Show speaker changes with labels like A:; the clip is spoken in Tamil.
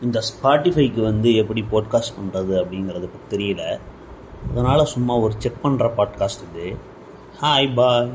A: இந்த ஸ்பாட்டிஃபைக்கு வந்து எப்படி பாட்காஸ்ட் பண்ணுறது அப்படிங்கிறது தெரியல. அதனால் சும்மா ஒரு செக் பண்ணுற பாட்காஸ்ட் இது. Hi bye